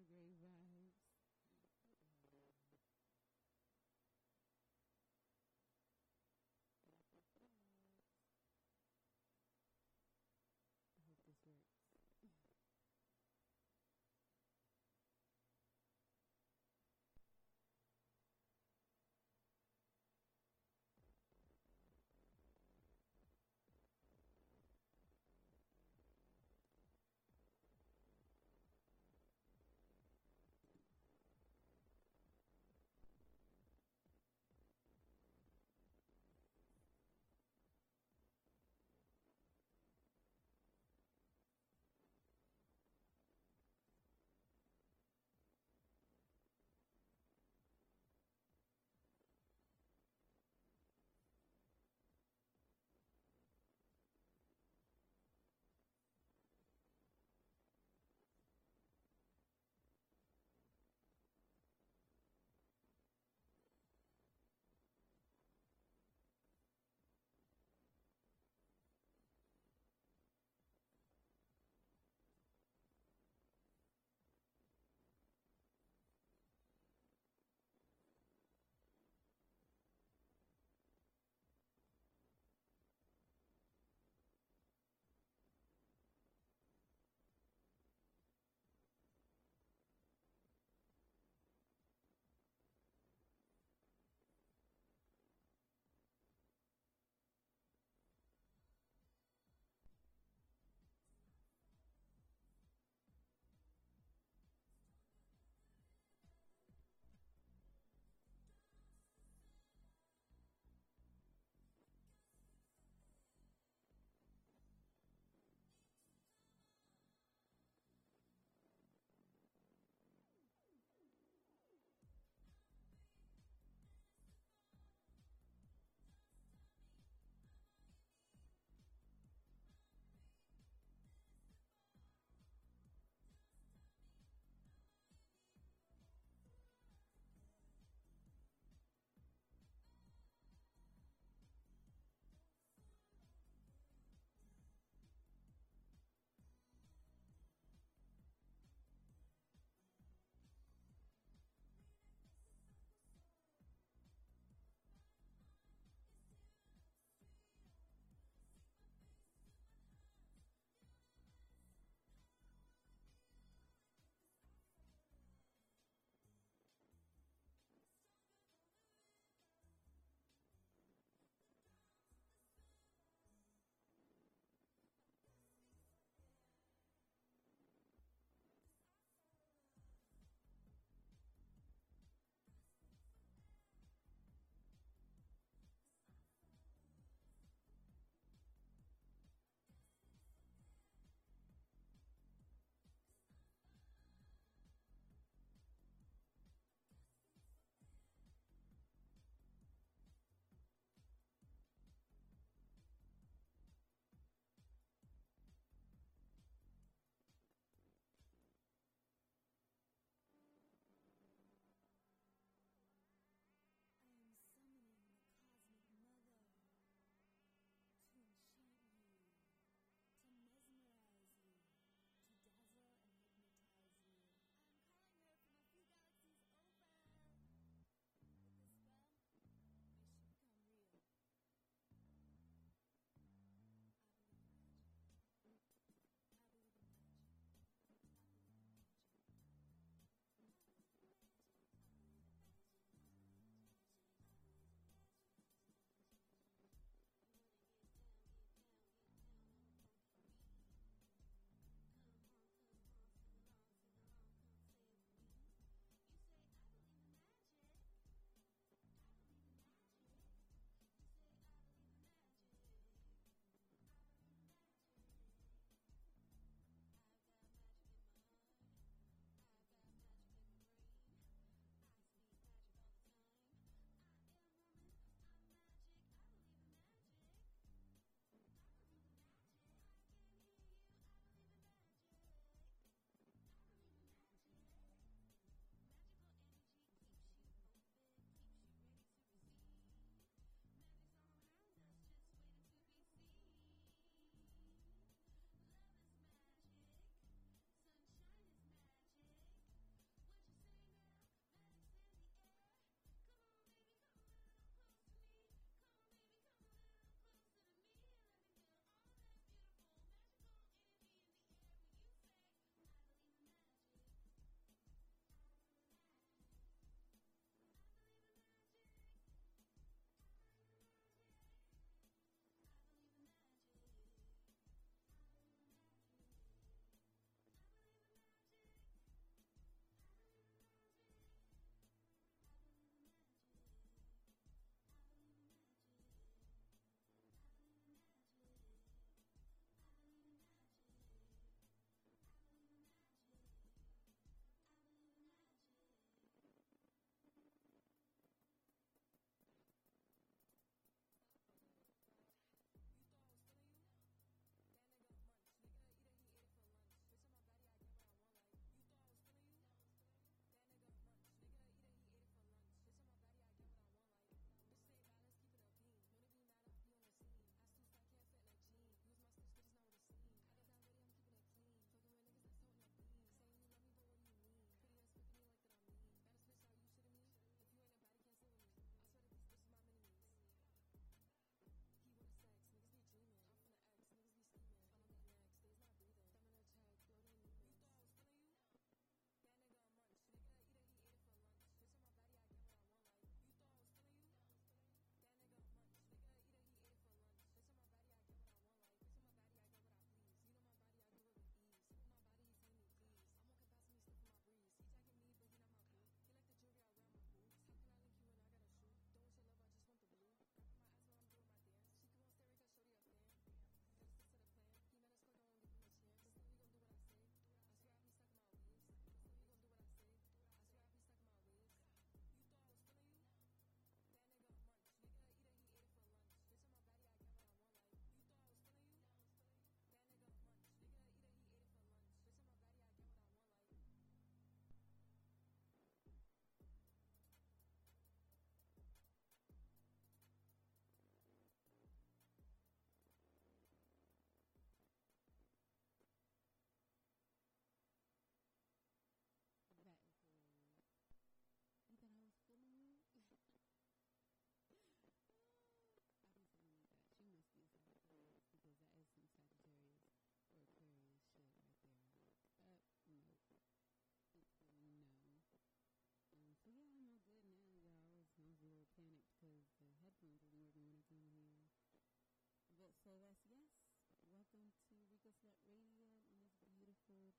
retrograde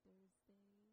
Thursday.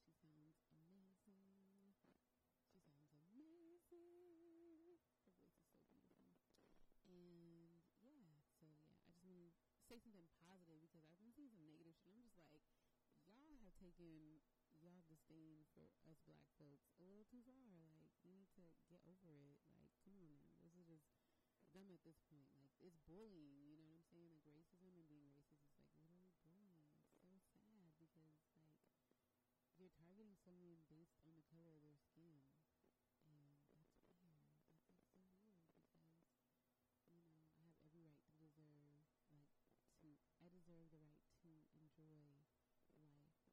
She sounds amazing. She sounds amazing. Her voice is so beautiful. And yeah, so yeah, I just want to say something positive because I've been seeing some negative shit. I'm just like, y'all have taken y'all disdain for us black folks a little too far. Like, you need to get over it. Like, come on now. This is just dumb at this point. Like, it's bullying, you know what I'm saying? Like, racism and being racist is like literally bullying. It's so sad because, like, you're targeting someone based on the color their skin. And that's weird. That's like so weird because, you know, I have every right to deserve, like, to, I deserve the right to enjoy life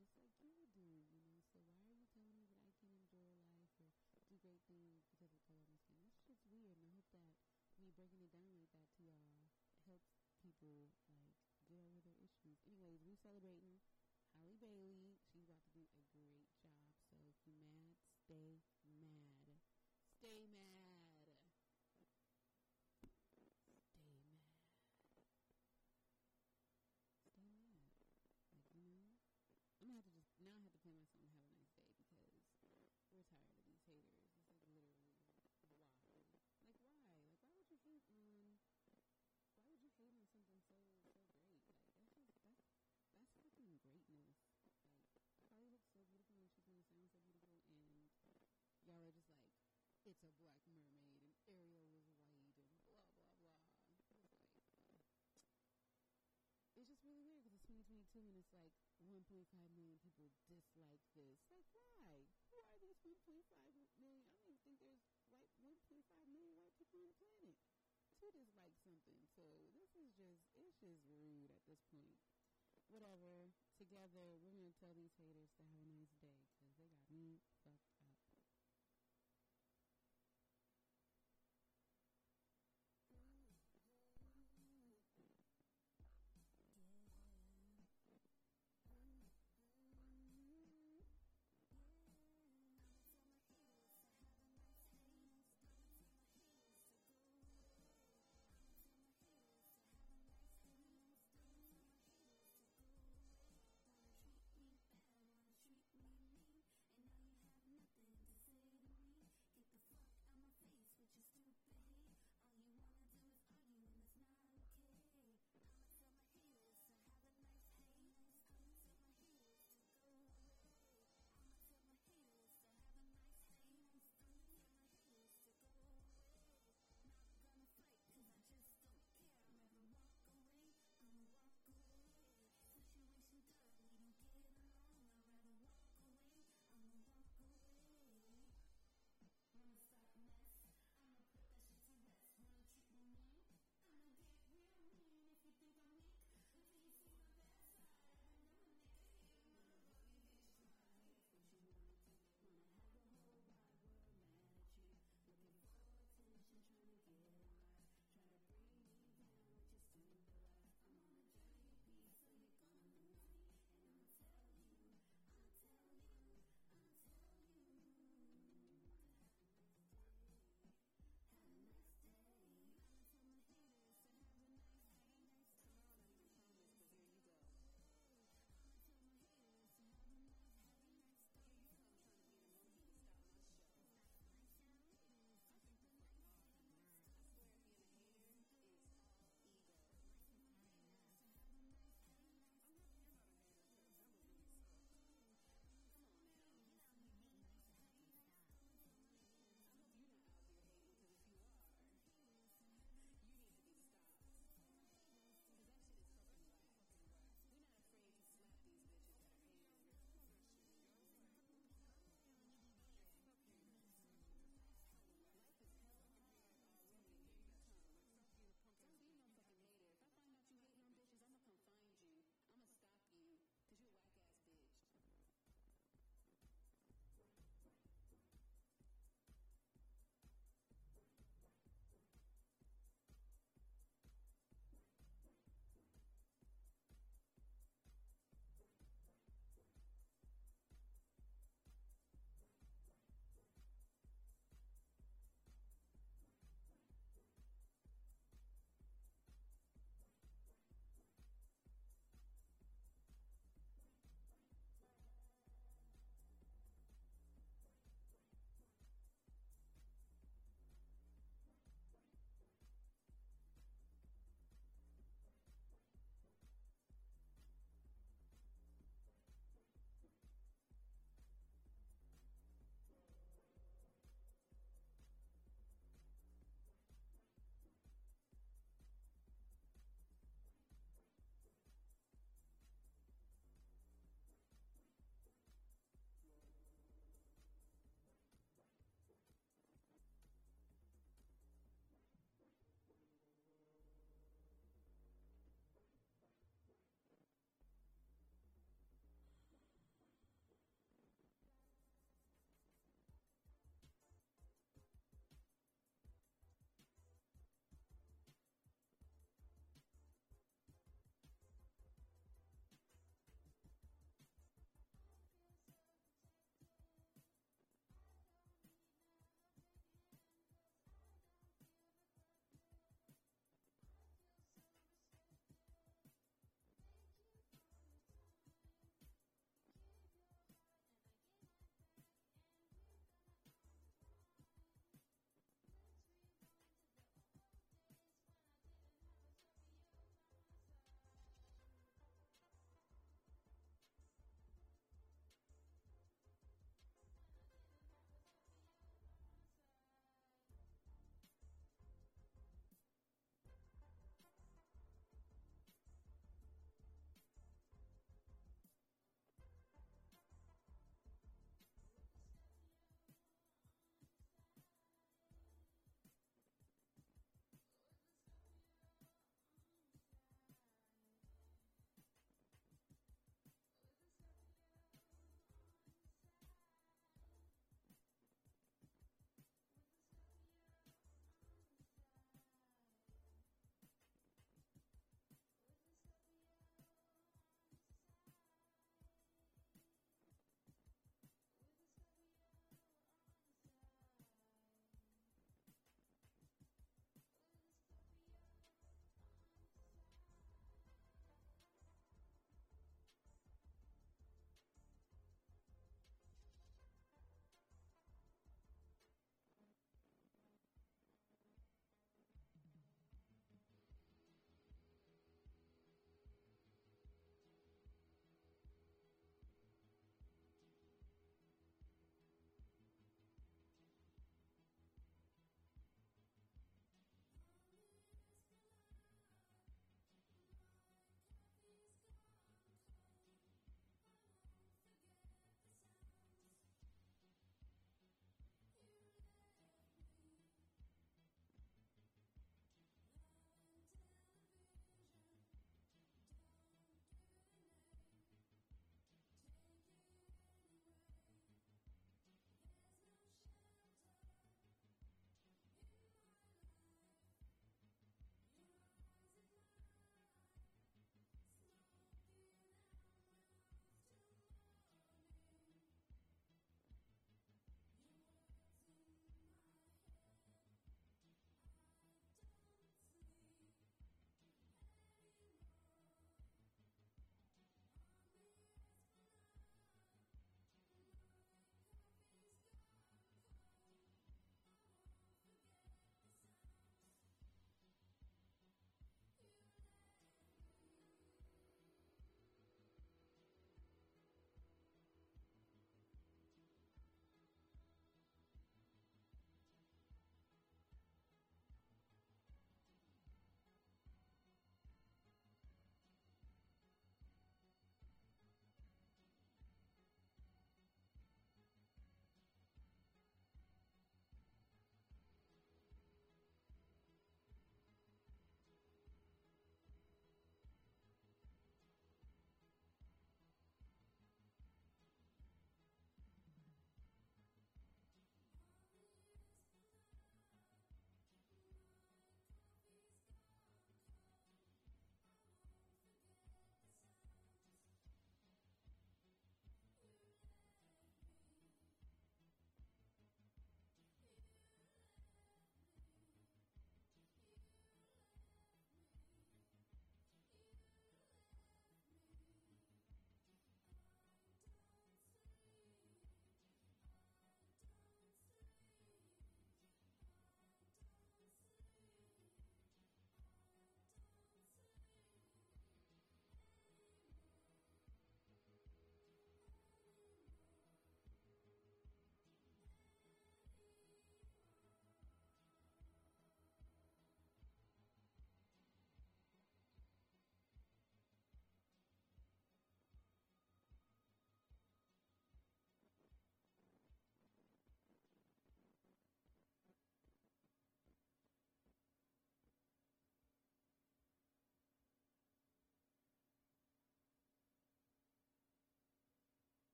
just like you do, you know. So why are you telling me that I can enjoy life or do great things because of the color of my skin? That's just weird. And I hope that me breaking it down like that to y'all helps people like get over their issues. Anyways, we celebrating Halle Bailey. She's about to do a great job. So if you mad, stay mad. Stay mad. Stay mad. Stay mad. Like, you know? I'm gonna have to just now I have to play my song Have a Nice Day because we're tired of these haters. It's like literally why? Like why? Like why would you hate on why would you hate on something so so great? Like that's just that's that's fucking greatness. Like Carly looks so beautiful and she's gonna sound so beautiful and y'all are just like it's a black mermaid and Ariel was white and blah blah blah. It's like it's just really weird it's 2022 and it's like 1.5 million people dislike this. Like, why? Who are these 1.5 million? I don't even think there's like 1.5 million white people on the planet to dislike something. So this is just, it's just rude at this point. Whatever. Together, we're going to tell these haters to have a nice day because they got me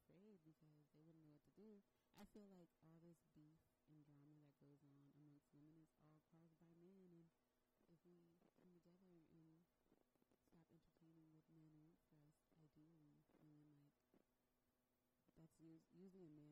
afraid because they wouldn't know what to do. I feel like all this beef and drama that goes on amongst women is all caused by men, and if we come together and stop entertaining what men want for us ideally, and then like that's us- usually a man